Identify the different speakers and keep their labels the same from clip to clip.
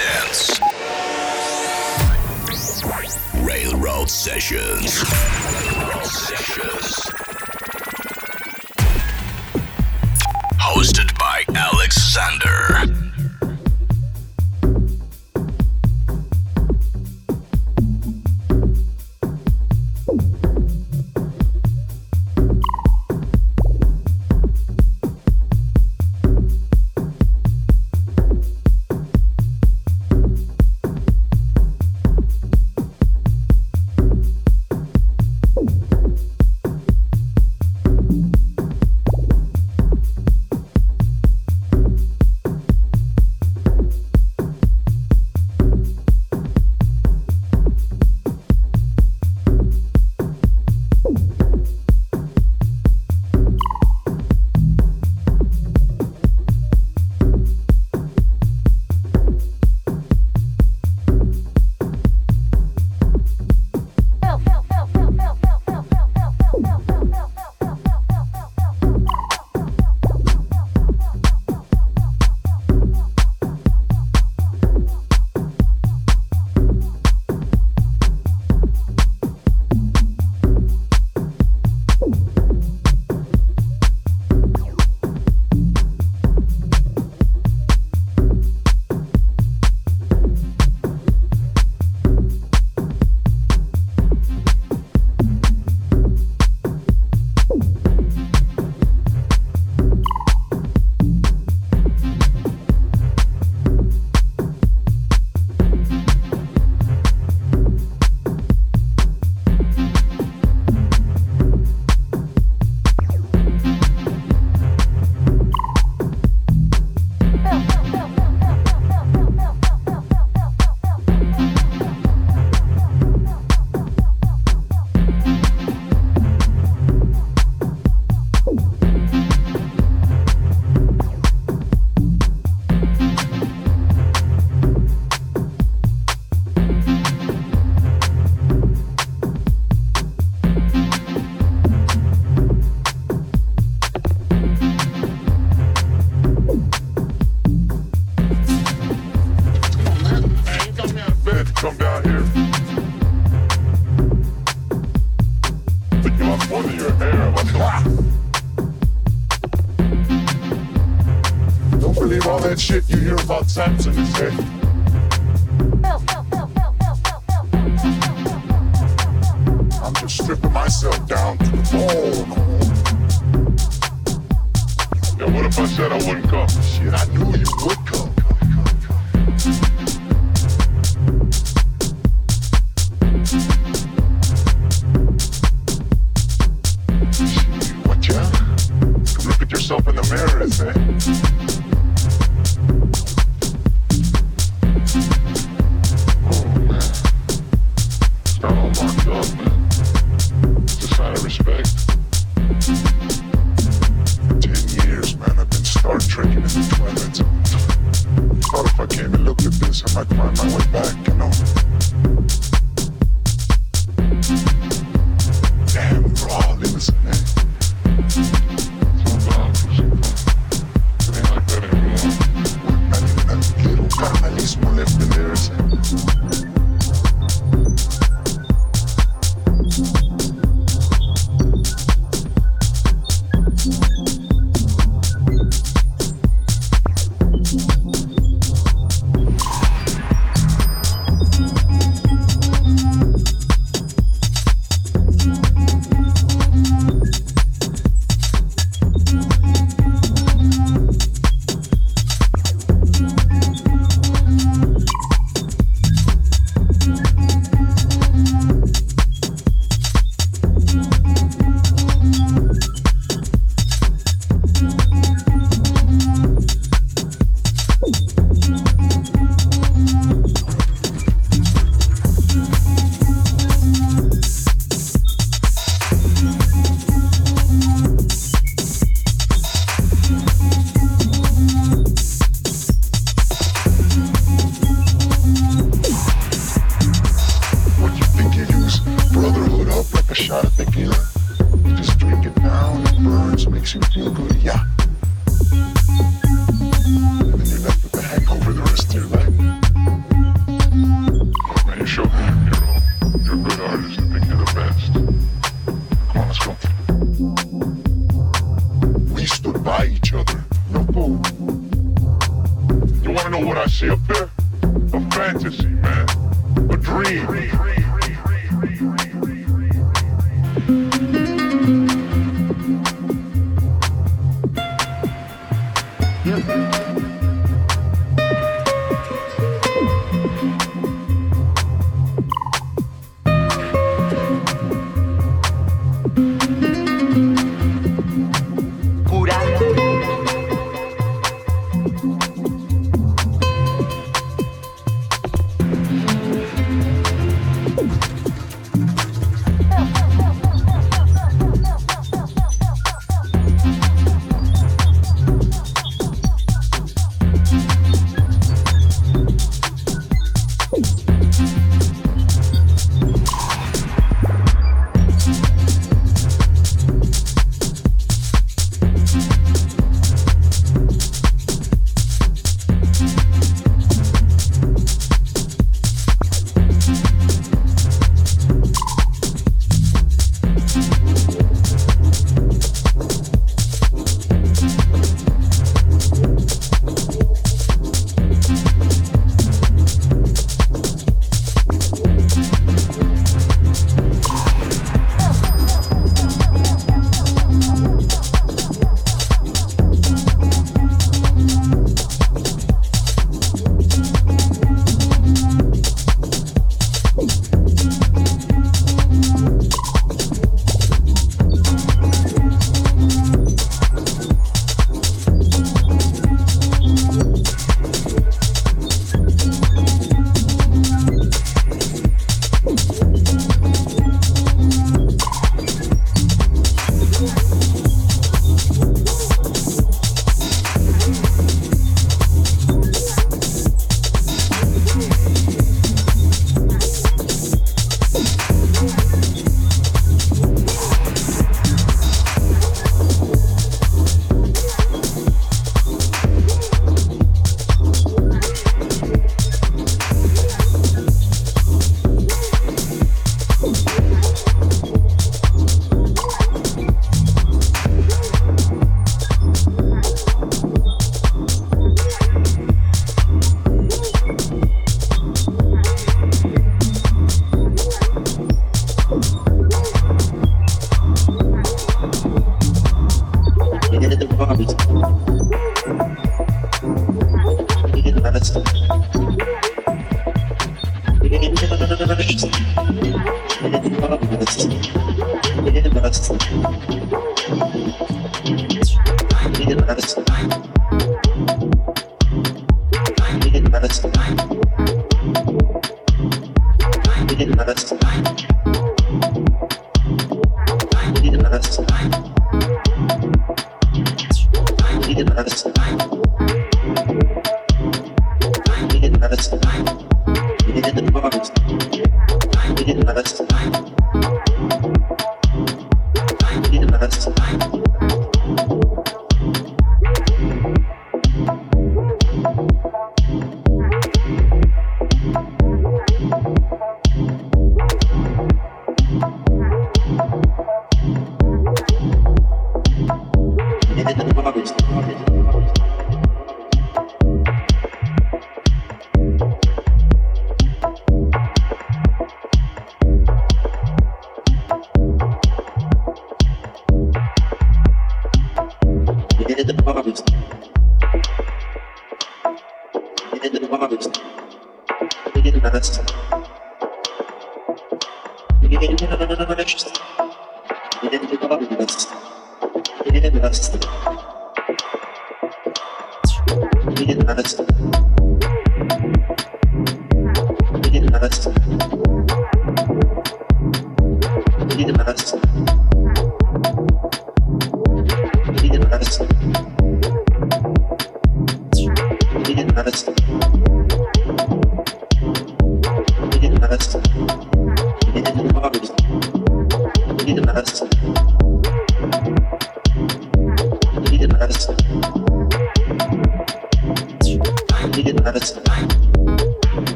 Speaker 1: presents Railroad Sessions. Railroad Sessions. about times in
Speaker 2: his head.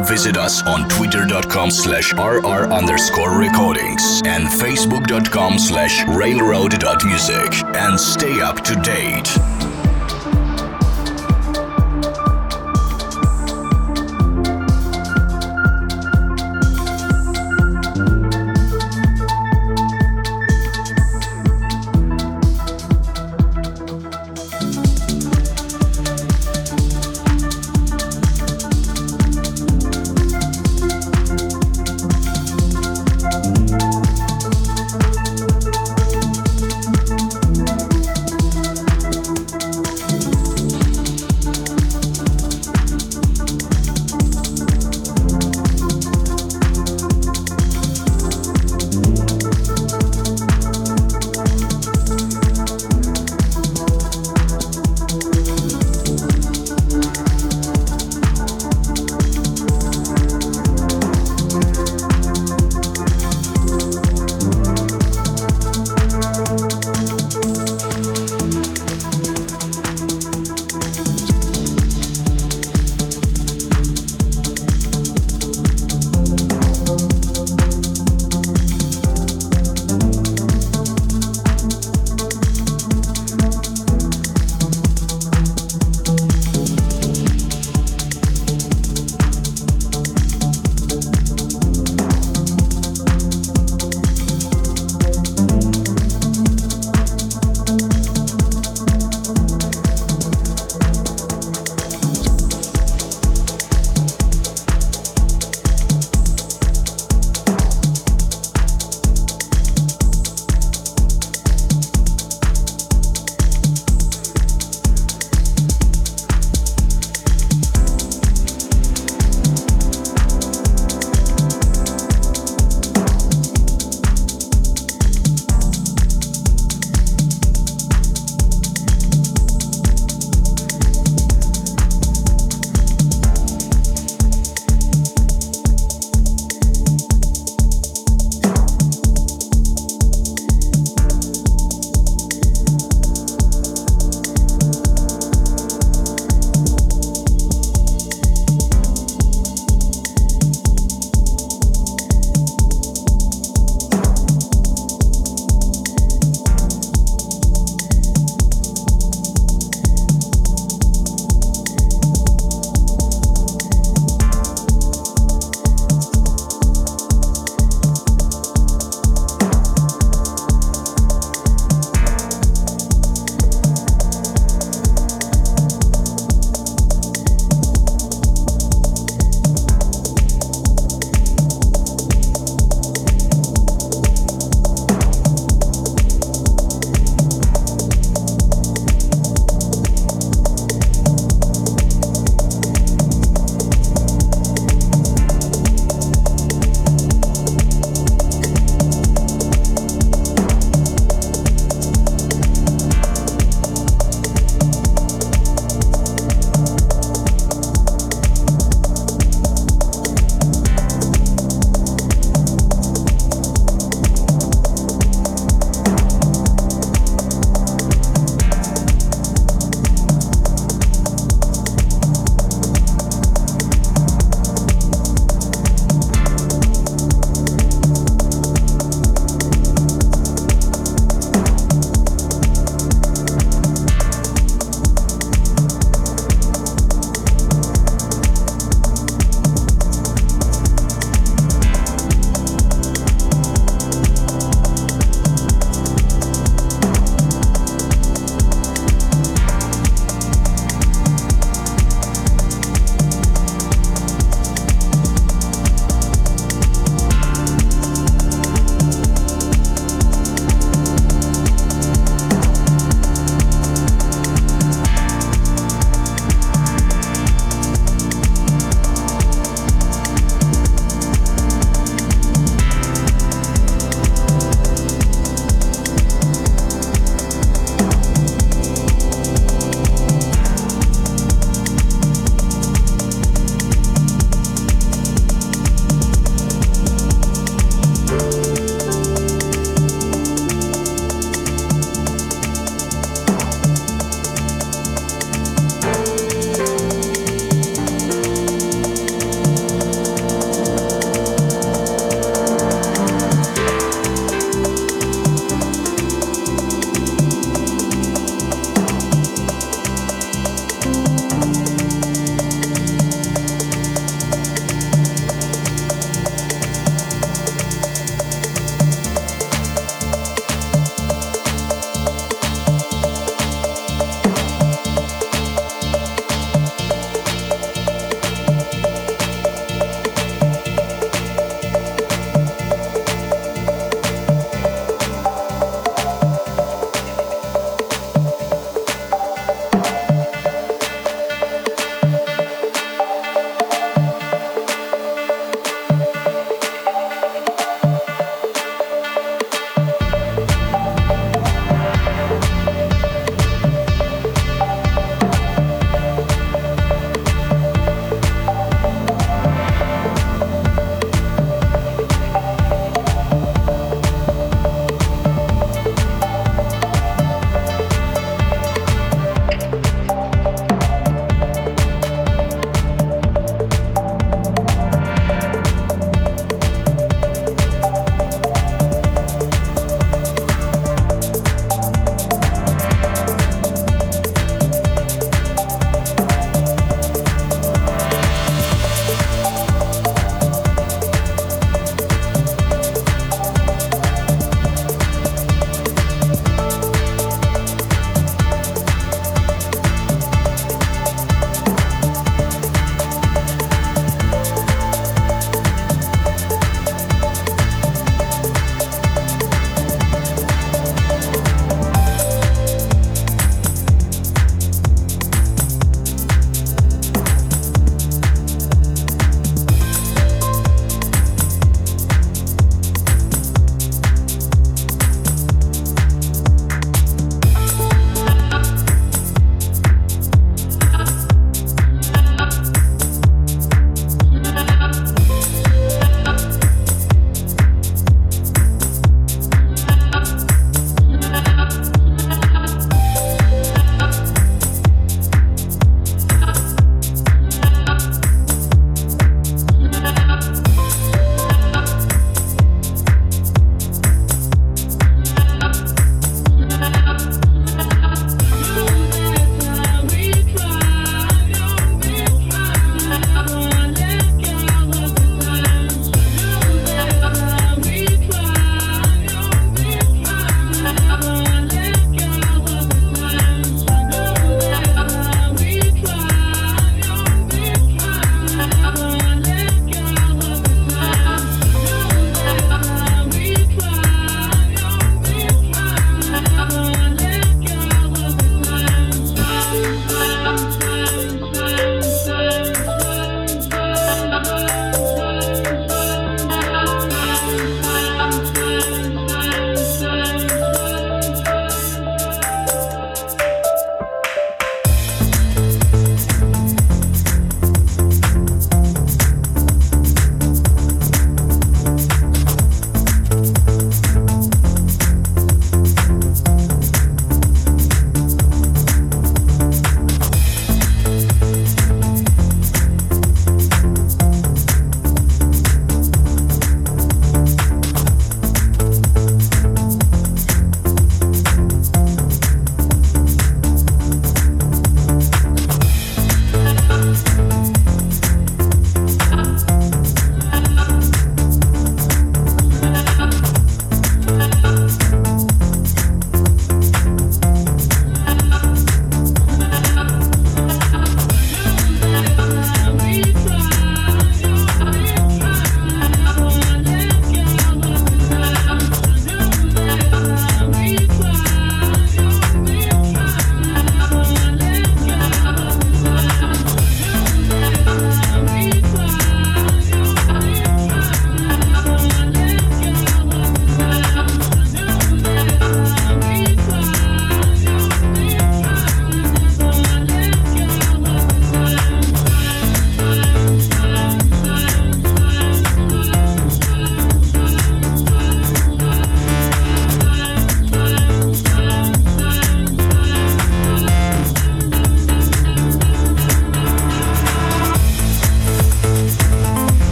Speaker 2: Visit us on twitter.com slash rr underscore recordings and facebook.com slash railroad.music and stay up to date.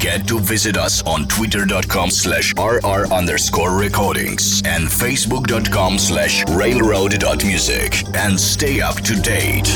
Speaker 2: Forget to visit us on twitter.com slash rr underscore recordings and facebook.com slash railroad.music and stay up to date.